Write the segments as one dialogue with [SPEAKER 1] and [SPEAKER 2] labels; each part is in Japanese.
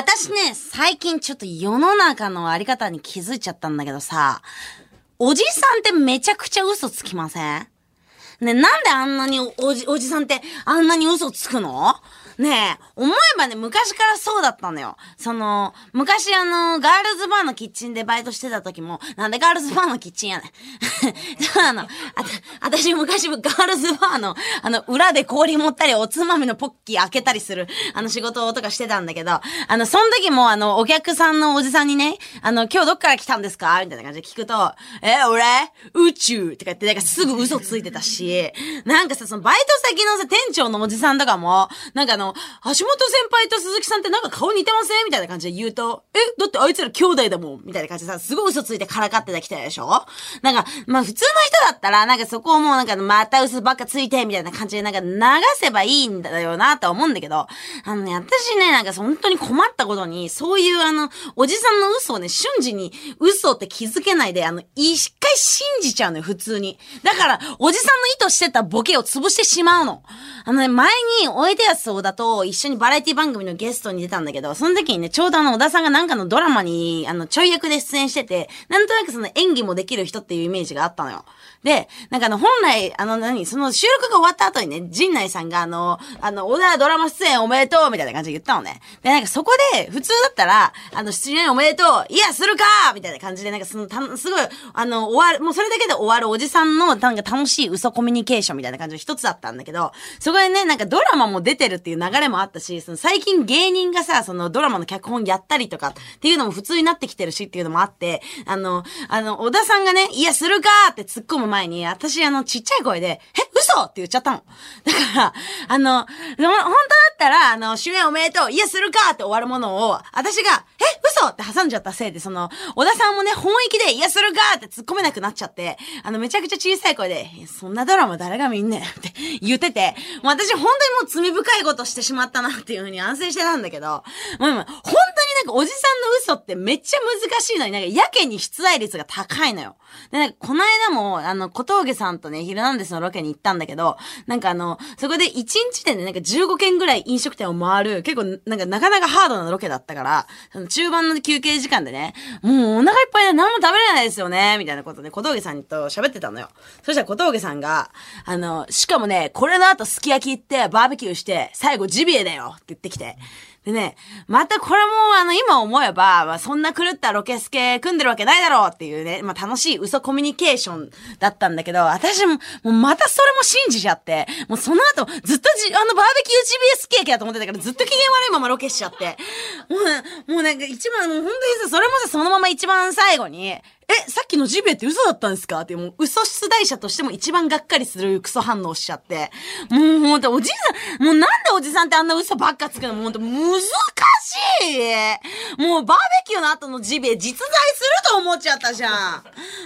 [SPEAKER 1] 私ね、最近ちょっと世の中のあり方に気づいちゃったんだけどさ、おじさんってめちゃくちゃ嘘つきません？ね、なんであんなにおじ、おじさんってあんなに嘘つくの？ねえ、思えばね、昔からそうだったのよ。その、昔あの、ガールズバーのキッチンでバイトしてた時も、なんでガールズバーのキッチンやねん。そうあの、あた、私昔ガールズバーの、あの、裏で氷持ったり、おつまみのポッキー開けたりする、あの仕事とかしてたんだけど、あの、その時もあの、お客さんのおじさんにね、あの、今日どっから来たんですか？みたいな感じで聞くと、え、俺？宇宙とか言って、なんかすぐ嘘ついてたし、なんかさ、そのバイト先のさ、店長のおじさんとかも、なんかあの、橋本先輩と鈴木さんってなんか顔似てません？みたいな感じで言うと、え、だってあいつら兄弟だもんみたいな感じでさ、すごい嘘ついてからかってたきたでしょ？なんか、まあ普通の人だったら、なんかそこをもうなんかまた嘘ばっかついて、みたいな感じでなんか流せばいいんだよなと思うんだけど、あのね、私ね、なんか本当に困ったことに、そういうあの、おじさんの嘘をね、瞬時に嘘って気づけないで、あの、一回信じちゃうのよ、普通に。だから、おじさんの意図してたボケを潰してしまうの。あのね、前に、おいでやす小田と一緒にバラエティ番組のゲストに出たんだけど、その時にね、ちょうどあの、小田さんがなんかのドラマに、あの、ちょい役で出演してて、なんとなくその演技もできる人っていうイメージがあったのよ。で、なんかあの、本来、あの、何、その収録が終わった後にね、陣内さんがあの、あの、小田ドラマ出演おめでとうみたいな感じで言ったのね。で、なんかそこで、普通だったら、あの、出演おめでとういや、するかみたいな感じで、なんかその、た、すごい、あの、終わる、もうそれだけで終わるおじさんの、なんか楽しい嘘コミュニケーションみたいな感じの一つだったんだけど、そこでね、なんかドラマも出てるっていう流流れもあったし、その最近芸人がさ、そのドラマの脚本やったりとかっていうのも普通になってきてるしっていうのもあって、あの、あの、小田さんがね、いや、するかって突っ込む前に、私、あの、ちっちゃい声で、え、嘘って言っちゃったの。だから、あの、本当だったら、あの、主演おめでとう、いや、するかって終わるものを、私が、え、嘘って挟んじゃったせいで、その、小田さんもね、本意気で、いや、するかって突っ込めなくなっちゃって、あの、めちゃくちゃ小さい声で、そんなドラマ誰が見んねんって言ってて、もう私本当にもう罪深いことしてしまったなっていうふうに安静してたんだけど、もう今、本当になんかおじさんの嘘ってめっちゃ難しいのに、なんかやけに出題率が高いのよ。で、なんかこの間も、あの、小峠さんとね、ヒルナンデスのロケに行ったんだけど、なんかあの、そこで1日でね、なんか15軒ぐらい飲食店を回る、結構なんかなかなかハードなロケだったから、その中盤の休憩時間でね、もうお腹いっぱいで何も食べれないですよね、みたいなことで小峠さんと喋ってたのよ。そしたら小峠さんが、あの、しかもね、これの後すき焼き行ってバーベキューして、最後ジビエだよって言ってきて。でね、またこれもあの今思えば、まあ、そんな狂ったロケスケ組んでるわけないだろうっていうね、まあ楽しい嘘コミュニケーションだったんだけど、私も、もうまたそれも信じちゃって、もうその後ずっとじあのバーベキュー GBS ケーキだと思ってたからずっと機嫌悪いままロケしちゃって、もう、もうなんか一番、もう本当にさ、それもさ、そのまま一番最後に、え、さっきのジビエって嘘だったんですか？って、もう嘘出題者としても一番がっかりするクソ反応しちゃって。もうほんと、おじいさん、もうなんでおじさんってあんな嘘ばっかつくの？もうほんと難しいもうバーベキューの後のジビエ実在すると思っちゃったじゃん。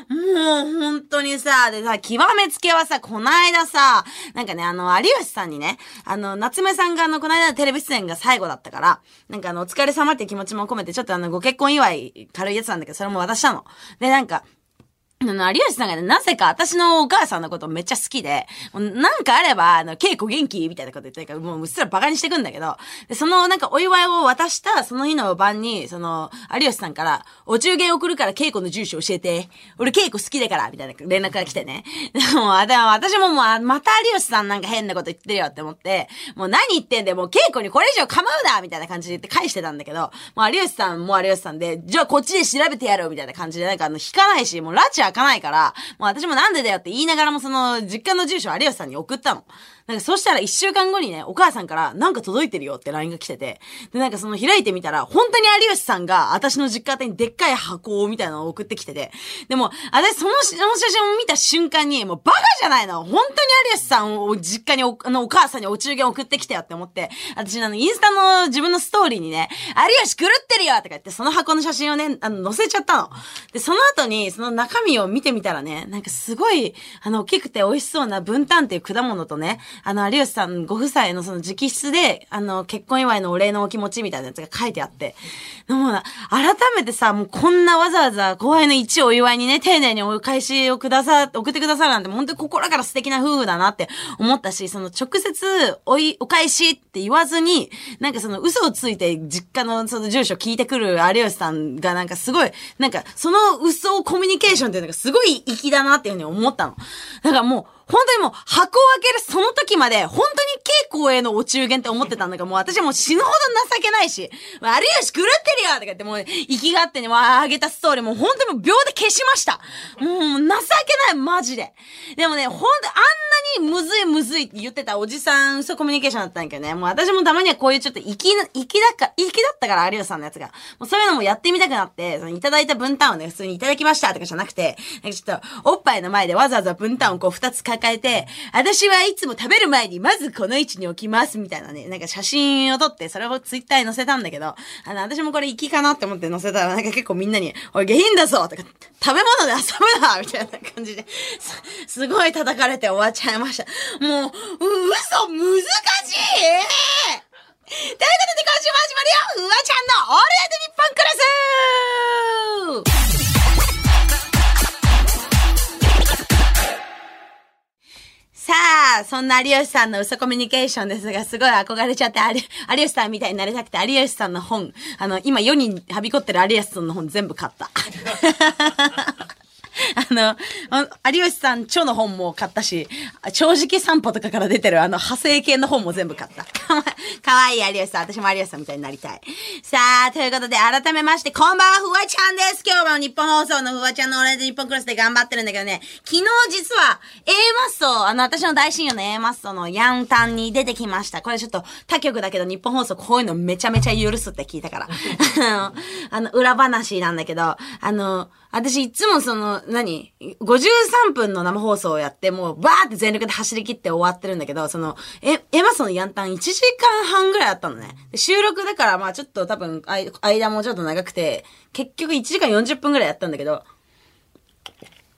[SPEAKER 1] もう本当にさ、でさ、極めつけはさ、こないださ、なんかね、あの、有吉さんにね、あの、夏目さんがあの、この間のテレビ出演が最後だったから、なんかあの、お疲れ様って気持ちも込めて、ちょっとあの、ご結婚祝い軽いやつなんだけど、それも渡したの。で、なんか、あの、有吉さんがね、なぜか私のお母さんのことめっちゃ好きで、なんかあれば、あの、稽古元気みたいなこと言ってるから、もううっすらバカにしてくんだけど、そのなんかお祝いを渡したその日の晩に、その、有吉さんから、お中元送るから稽古の住所教えて、俺稽古好きだから、みたいな連絡が来てね。でも、あでも私ももう、また有吉さんなんか変なこと言ってるよって思って、もう何言ってんだよ、もう稽古にこれ以上構うなみたいな感じで言って返してたんだけど、もう有吉さんも有吉さんで、じゃあこっちで調べてやるみたいな感じで、なんかあの、引かないし、もう拉致開かないから、もう私もなんでだよって言いながらもその、実家の住所を有吉さんに送ったの。なんかそしたら一週間後にね、お母さんからなんか届いてるよって LINE が来てて、で、なんかその開いてみたら、本当に有吉さんが私の実家宛にでっかい箱みたいなのを送ってきてて、でも、私そのその写真を見た瞬間に、もうバカじゃないの本当に有吉さんを実家にお、あの、お母さんにお中元送ってきたよって思って、私あの、インスタの自分のストーリーにね、有吉狂ってるよとか言って、その箱の写真をね、あの、載せちゃったの。で、その後に、その中身を見てみたらね、なんかすごい、あの、大きくて美味しそうな分担っていう果物とね、あの、有吉さんご夫妻のその直筆で、あの、結婚祝いのお礼のお気持ちみたいなやつが書いてあって、でもな、改めてさ、もうこんなわざわざ後輩の一お祝いにね、丁寧にお返しをくださ、送ってくださるなんて、本当に心から素敵な夫婦だなって思ったし、その直接おい、お返しって言わずに、なんかその嘘をついて実家のその住所聞いてくる有吉さんがなんかすごい、なんかその嘘をコミュニケーションっていうのがすごい粋だなっていうふうに思ったの。だからもう、本当にもう箱を開けるその時まで、本当に稽古へのお中元って思ってたんだから、もう私はもう死ぬほど情けないし、有吉狂ってるよとか言ってもう、生きがってね、もうあげたストーリーもう本当にもう秒で消しました。もう情けない、マジで。でもね、本当あんなにむずいむずいって言ってたおじさん嘘コミュニケーションだったんだけどね、もう私もたまにはこういうちょっと生き、生きだか、生きだったから有吉さんのやつが。もうそういうのもやってみたくなって、そのいただいた分担をね、普通にいただきましたとかじゃなくて、なんかちょっと、おっぱいの前でわざわざ分担をこう二つ抱えて、私はいつも食べる前にまずこの位置に置きますみたいなね、なんか写真を撮ってそれをツイッターに載せたんだけど、あの、私もこれ粋かなって思って載せたらなんか結構みんなに、おい下品だぞとか、食べ物で遊ぶなみたいな感じで、す、すごい叩かれて終わっちゃいました。もう、う嘘難しい！ということで今週も始まるよフワちゃんのオールナイトニッポンクラス！さあ、そんな有吉さんの嘘コミュニケーションですが、すごい憧れちゃって、有吉さんみたいになりたくて、有吉さんの本、あの、今世にはびこってる有吉さんの本全部買った。あの、あ有吉さん著の本も買ったし、長時期散歩とかから出てるあの派生系の本も全部買った。か わかわいい有吉さん。私も有吉さんみたいになりたい。さあ、ということで改めまして、こんばんは、フワちゃんです。今日も日本放送のフワちゃんのオールナイト日本クラスで頑張ってるんだけどね、昨日実は A マッソ、あの、私の大親友の A マッソのヤンタンに出てきました。これちょっと他局だけど日本放送こういうのめちゃめちゃ許すって聞いたから。あの裏話なんだけど、あの、私いつもその、何 ?53 分の生放送をやって、もうバーって全力で走り切って終わってるんだけど、その、え、エマソンのヤンタン1時間半ぐらいあったのね。収録だからまあちょっと多分、間もちょっと長くて、結局1時間40分ぐらいやったんだけど、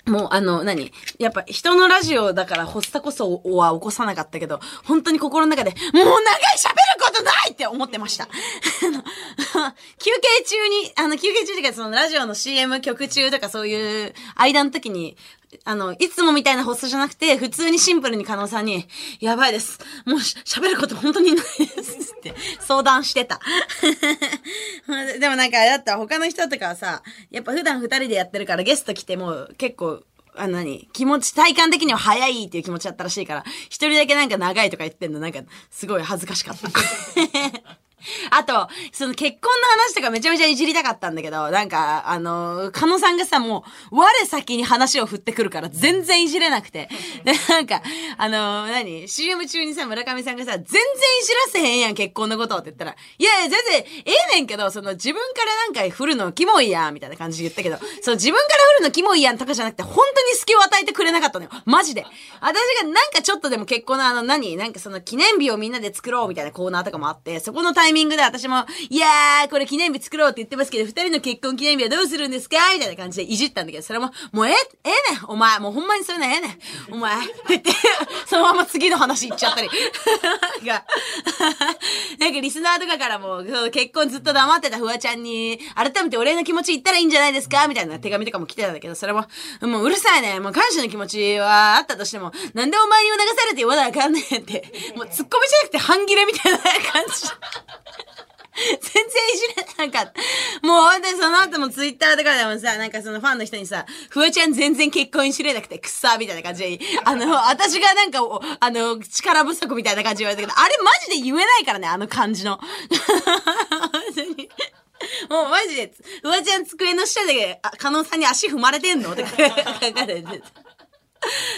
[SPEAKER 1] もうあの、何？やっぱ人のラジオだから発作こそは起こさなかったけど、本当に心の中で、もう長い喋ることないって思ってました。休憩中に、あの、休憩中とかそのラジオの CM 曲中とかそういう間の時に、あの、いつもみたいな発作じゃなくて、普通にシンプルに加納さんに、やばいです。もう喋ること本当にないですって相談してた。でもなんか、だったら他の人とかはさ、やっぱ普段二人でやってるからゲスト来ても結構、あの何気持ち、体感的には早いっていう気持ちだったらしいから、一人だけなんか長いとか言ってんの、なんか、すごい恥ずかしかった。あと、その結婚の話とかめちゃめちゃいじりたかったんだけど、なんか、あの、加納さんがさ、もう、我先に話を振ってくるから全然いじれなくて。で、なんか、あの、何 ?CM 中にさ、村上さんがさ、全然いじらせへんやん、結婚のことって言ったら、いやいや、全然、ええねんけど、その自分からなんか振るのキモいやん、みたいな感じで言ったけど、そう、自分から振るのキモいやんとかじゃなくて、本当に隙を与えてくれなかったのよ。マジで。私がなんかちょっとでも結婚のあの、何？なんかその記念日をみんなで作ろうみたいなコーナーとかもあって、そこのタイミングミングで私も、いやー、これ記念日作ろうって言ってますけど、二人の結婚記念日はどうするんですか？みたいな感じでいじったんだけど、それも、もうええ、えねん、お前、もうほんまにそういうのええねん、お前、って言って、そのまま次の話行っちゃったり。なんか、なんかリスナーとかからも、そう結婚ずっと黙ってたフワちゃんに、改めてお礼の気持ち言ったらいいんじゃないですか？みたいな手紙とかも来てたんだけど、それも、もううるさいね。もう感謝の気持ちはあったとしても、なんでお前に促されて言わなあかんねんって、もう突っ込みじゃなくて半切れみたいな感じ。全然いじれなかった。もうほんとにその後もツイッターとかでもさ、なんかそのファンの人にさ、フワちゃん全然結婚しれなくてくっさーみたいな感じで、あの、私がなんかお、あの、力不足みたいな感じで言われたけど、あれマジで言えないからね、あの感じの。もうマジで、フワちゃん机の下で、あ、加納さんに足踏まれてんの？って書かれてた。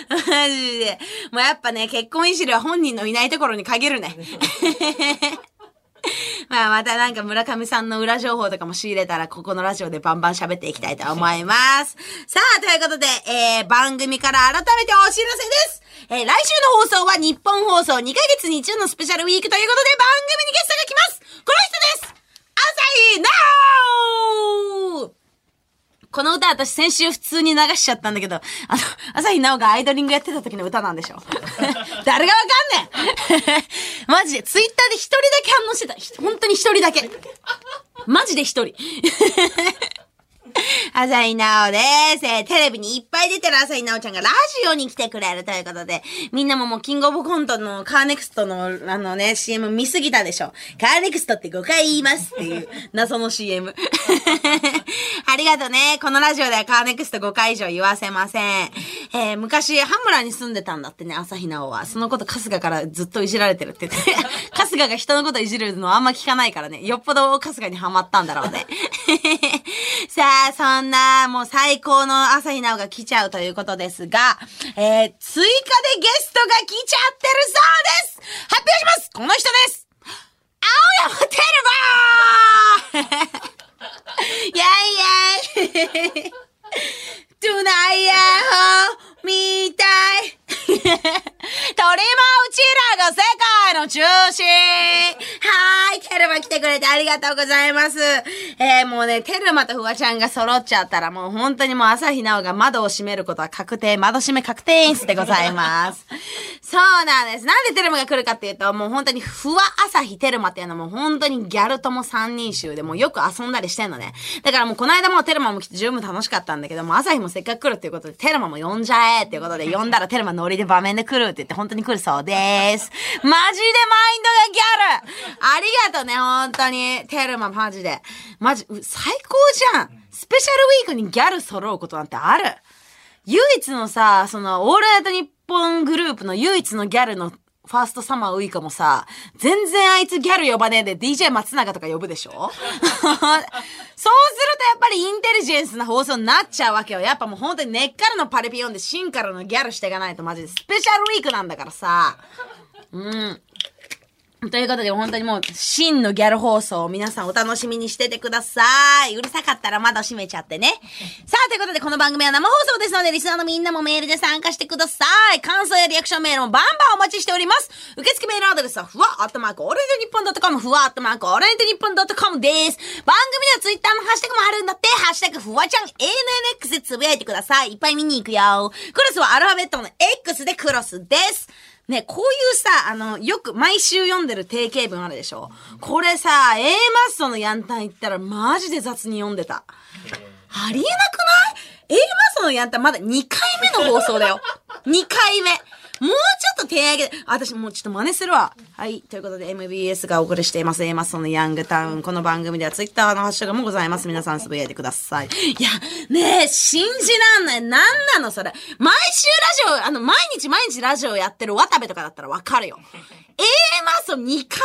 [SPEAKER 1] マジで。もうやっぱね、結婚いじりは本人のいないところに限るね。まあまたなんか村上さんの裏情報とかも仕入れたら、ここのラジオでバンバン喋っていきたいと思います。さあ、ということで、えー、番組から改めてお知らせです。えー、来週の放送は日本放送2ヶ月に一度のスペシャルウィークということで、番組にゲストが来ますこの人です朝日奈央この歌私先週普通に流しちゃったんだけど、あの、朝日奈央がアイドリングやってた時の歌なんでしょ 誰がわかんねん マジで、ツイッターで一人だけ反応してた。本当に一人だけ。マジで一人。朝日奈央です。えーテレビにいっぱい出てる朝日奈央ちゃんがラジオに来てくれるということで、みんなももうキングオブコントのカーネクストのあのね、CM 見すぎたでしょ。カーネクストって5回言いますっていう 謎の CM。ありがとね。このラジオではカーネクスト5回以上言わせません。えー昔、ハムラに住んでたんだってね、朝日奈央は。そのこと春日からずっといじられてるって言って。春日が人のこといじるのあんま聞かないからね。よっぽど春日にハマったんだろうね。さあ、そんな、もう最高の朝日奈央が来ちゃうということですが、えー、追加でゲストが来ちゃってるそうです。発表します。この人です。青山テルマー。イェイイェイ。トゥナイヤーみたい。鳥もうちらが世界の中心。はーい、テルマ来てくれてありがとうございます。ね、テルマとフワちゃんが揃っちゃったらもう本当にもう朝日奈央が窓を閉めることは確定、窓閉め確定演出でございます。そうなんです。なんでテルマが来るかっていうと、もう本当にフワ朝日テルマっていうのはもう本当にギャルとも三人衆でもうよく遊んだりしてんのね。だからもうこの間もテルマも来て十分楽しかったんだけども、朝日もせっかく来るっていうことでテルマも呼んじゃえっていうことで呼んだらテルマノリで場面で来るって言って本当に来るそうです。マジでマインドがギャルありがとうね、本当に。テルママジで。マジ、う最高じゃんスペシャルウィークにギャル揃うことなんてある唯一のさ、その、オールナイトニッポングループの唯一のギャルのファーストサマーウイカもさ、全然あいつギャル呼ばねえで DJ 松永とか呼ぶでしょ？そうするとやっぱりインテリジェンスな放送になっちゃうわけよ。やっぱもう本当に根っからのパリピ呼んで芯からのギャルしていかないとマジでスペシャルウィークなんだからさ。うん。ということで、本当にもう、真のギャル放送を皆さんお楽しみにしててください。うるさかったら窓閉めちゃってね。さあ、ということで、この番組は生放送ですので、リスナーのみんなもメールで参加してください。感想やリアクションメールもバンバンお待ちしております。受付メールアドレスは、ふわアットマークオールナイトニッポンドットコム、ふわアットマークオールナイトニッポンドットコムです。番組ではツイッターのハッシュタグもあるんだって、ハッシュタグふわちゃん ANNX でつぶやいてください。いっぱい見に行くよ。クロスはアルファベットの X でクロスです。ね、こういうさ、あの、よく毎週読んでる定型文あるでしょ？これさ、A マッソのヤンタン行ったらマジで雑に読んでた。ありえなくない？?A マッソのヤンタンまだ2回目の放送だよ。2回目。もうちょっと手上げ、私もうちょっと真似するわ。はい。ということで MBS がお送りしています。A マッソのヤングタウン。この番組では Twitter のハッシュタグもございます。皆さんつぶやいてください。いや、ねえ、信じらんない。なんなのそれ。毎週ラジオ、あの、毎日毎日ラジオやってる渡部とかだったらわかるよ。A マッソ2回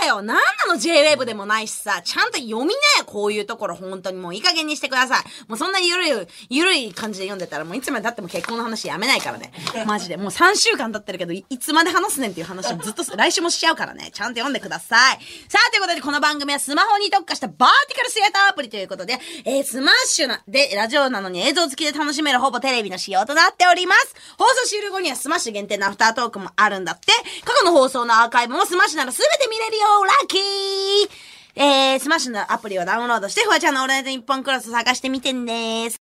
[SPEAKER 1] 目だよ。なんなの ?JWAVE でもないしさ。ちゃんと読みなよ。こういうところ。本当にもういい加減にしてください。もうそんなゆるい、ゆるい感じで読んでたらもういつまで経っても結婚の話やめないからね。マジで。もう3週間経ってるけど、いつまで話すねんっていう話をずっと来週もしちゃうからね。ちゃんと読んでください。さあ、ということでこの番組はスマホに特化したバーティカルシアターアプリということで、えー、スマッシュな、で、ラジオなのに映像付きで楽しめるほぼテレビの仕様となっております。放送終了後にはスマッシュ限定のアフタートークもあるんだって。過去の放送のアーカイブもスマッシュなら全て見れるよラッキーえー、スマッシュのアプリをダウンロードして、フワちゃんのオールナイトニッポンクロス探してみてね